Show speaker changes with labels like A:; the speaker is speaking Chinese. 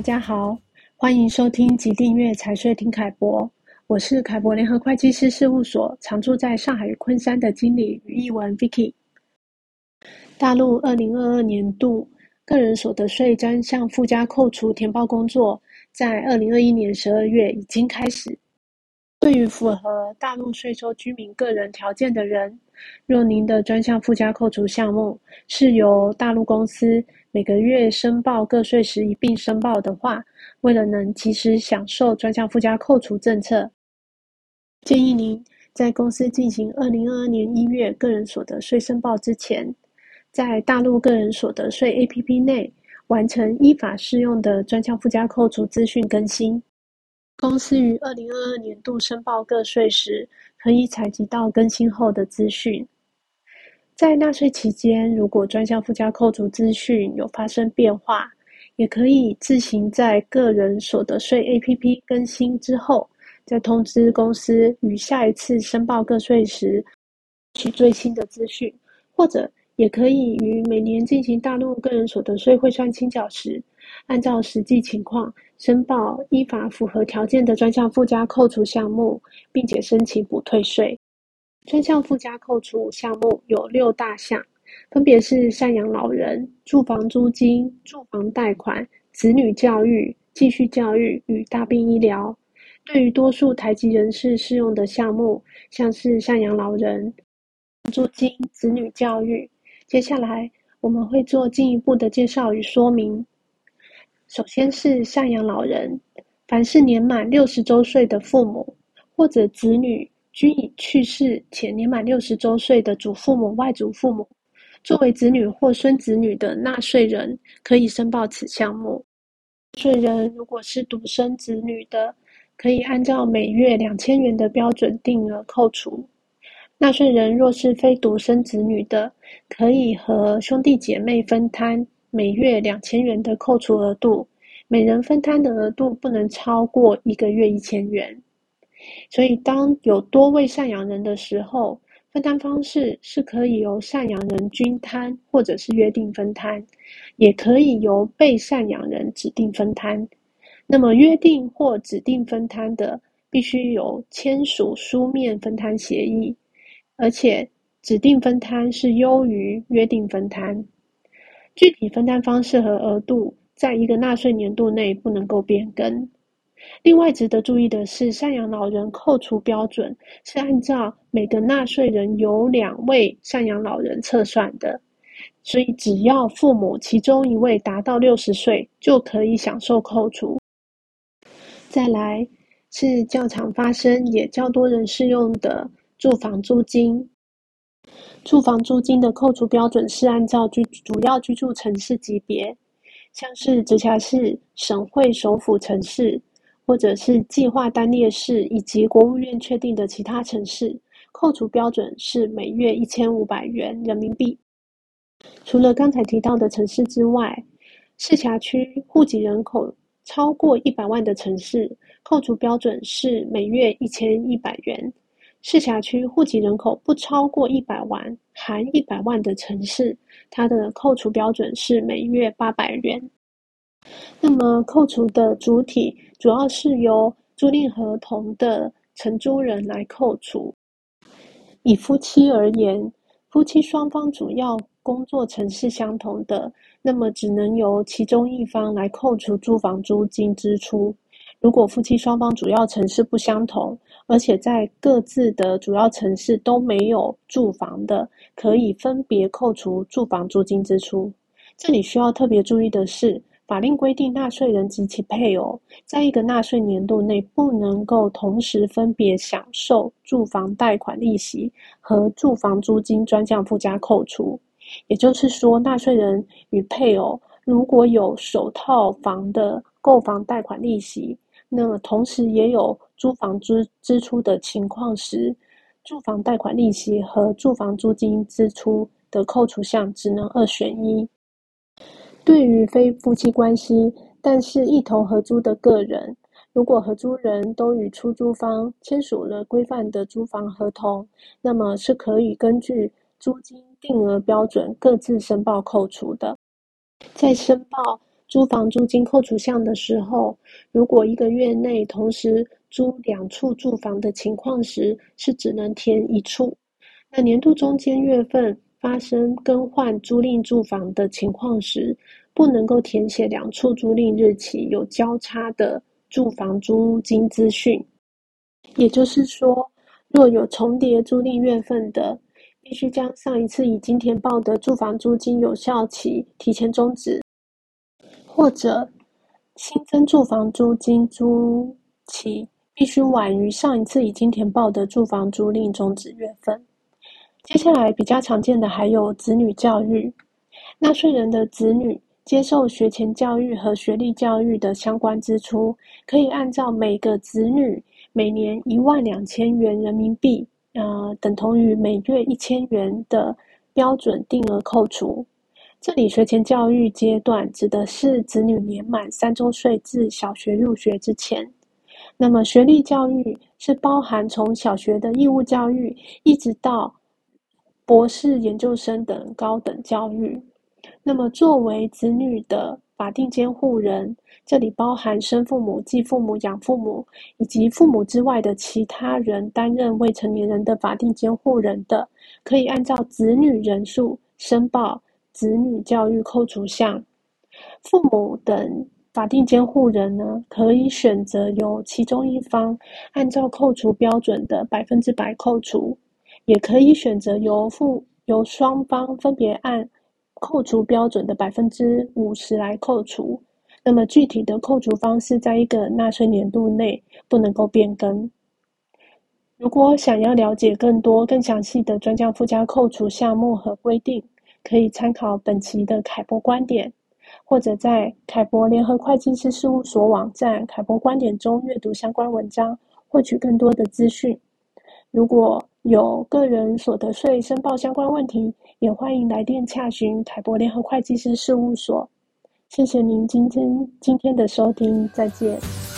A: 大家好，欢迎收听及订阅财税听凯博，我是凯博联合会计师事务所常驻在上海与昆山的经理于一文 Vicky。大陆二零二二年度个人所得税专项附加扣除填报工作，在二零二一年十二月已经开始。对于符合大陆税收居民个人条件的人，若您的专项附加扣除项目是由大陆公司每个月申报个税时一并申报的话，为了能及时享受专项附加扣除政策，建议您在公司进行二零二二年一月个人所得税申报之前，在大陆个人所得税 APP 内完成依法适用的专项附加扣除资讯更新。公司于二零二二年度申报个税时，可以采集到更新后的资讯。在纳税期间，如果专项附加扣除资讯有发生变化，也可以自行在个人所得税 APP 更新之后，再通知公司于下一次申报个税时取最新的资讯，或者也可以于每年进行大陆个人所得税汇算清缴时，按照实际情况申报依法符合条件的专项附加扣除项目，并且申请补退税。专项附加扣除项目有六大项，分别是赡养老人、住房租金、住房贷款、子女教育、继续教育与大病医疗。对于多数台籍人士适用的项目，像是赡养老人、租金、子女教育，接下来我们会做进一步的介绍与说明。首先是赡养老人，凡是年满六十周岁的父母或者子女均已去世且年满六十周岁的祖父母、外祖父母，作为子女或孙子女的纳税人，可以申报此项目。纳税人如果是独生子女的，可以按照每月两千元的标准定额扣除。纳税人若是非独生子女的，可以和兄弟姐妹分摊。每月两千元的扣除额度，每人分摊的额度不能超过一个月一千元。所以，当有多位赡养人的时候，分摊方式是可以由赡养人均摊，或者是约定分摊，也可以由被赡养人指定分摊。那么，约定或指定分摊的，必须有签署书面分摊协议，而且指定分摊是优于约定分摊。具体分担方式和额度，在一个纳税年度内不能够变更。另外值得注意的是，赡养老人扣除标准是按照每个纳税人有两位赡养老人测算的，所以只要父母其中一位达到六十岁，就可以享受扣除。再来是较常发生也较多人适用的住房租金。住房租金的扣除标准是按照居主要居住城市级别，像是直辖市、省会首府城市，或者是计划单列市以及国务院确定的其他城市，扣除标准是每月一千五百元人民币。除了刚才提到的城市之外，市辖区户籍人口超过一百万的城市，扣除标准是每月一千一百元。市辖区户籍人口不超过一百万（含一百万）的城市，它的扣除标准是每月八百元。那么，扣除的主体主要是由租赁合同的承租人来扣除。以夫妻而言，夫妻双方主要工作城市相同的，那么只能由其中一方来扣除住房租金支出。如果夫妻双方主要城市不相同，而且在各自的主要城市都没有住房的，可以分别扣除住房租金支出。这里需要特别注意的是，法令规定纳税人及其配偶在一个纳税年度内不能够同时分别享受住房贷款利息和住房租金专项附加扣除。也就是说，纳税人与配偶如果有首套房的购房贷款利息，那么同时也有租房支支出的情况时，住房贷款利息和住房租金支出的扣除项只能二选一。对于非夫妻关系但是一同合租的个人，如果合租人都与出租方签署了规范的租房合同，那么是可以根据租金定额标准各自申报扣除的。在申报租房租金扣除项的时候，如果一个月内同时租两处住房的情况时，是只能填一处。那年度中间月份发生更换租赁住房的情况时，不能够填写两处租赁日期有交叉的住房租金资讯。也就是说，若有重叠租赁月份的，必须将上一次已经填报的住房租金有效期提前终止，或者新增住房租金租期必须晚于上一次已经填报的住房租赁终止月份。接下来比较常见的还有子女教育，纳税人的子女。接受学前教育和学历教育的相关支出，可以按照每个子女每年一万两千元人民币，呃，等同于每月一千元的标准定额扣除。这里学前教育阶段指的是子女年满三周岁至小学入学之前。那么学历教育是包含从小学的义务教育，一直到博士研究生等高等教育。那么，作为子女的法定监护人，这里包含生父母、继父母、养父母以及父母之外的其他人担任未成年人的法定监护人的，可以按照子女人数申报子女教育扣除项。父母等法定监护人呢，可以选择由其中一方按照扣除标准的百分之百扣除，也可以选择由父由双方分别按。扣除标准的百分之五十来扣除，那么具体的扣除方式，在一个纳税年度内不能够变更。如果想要了解更多、更详细的专项附加扣除项目和规定，可以参考本期的凯博观点，或者在凯博联合会计师事务所网站“凯博观点”中阅读相关文章，获取更多的资讯。如果有个人所得税申报相关问题，也欢迎来电洽询凯博联合会计师事务所。谢谢您今天今天的收听，再见。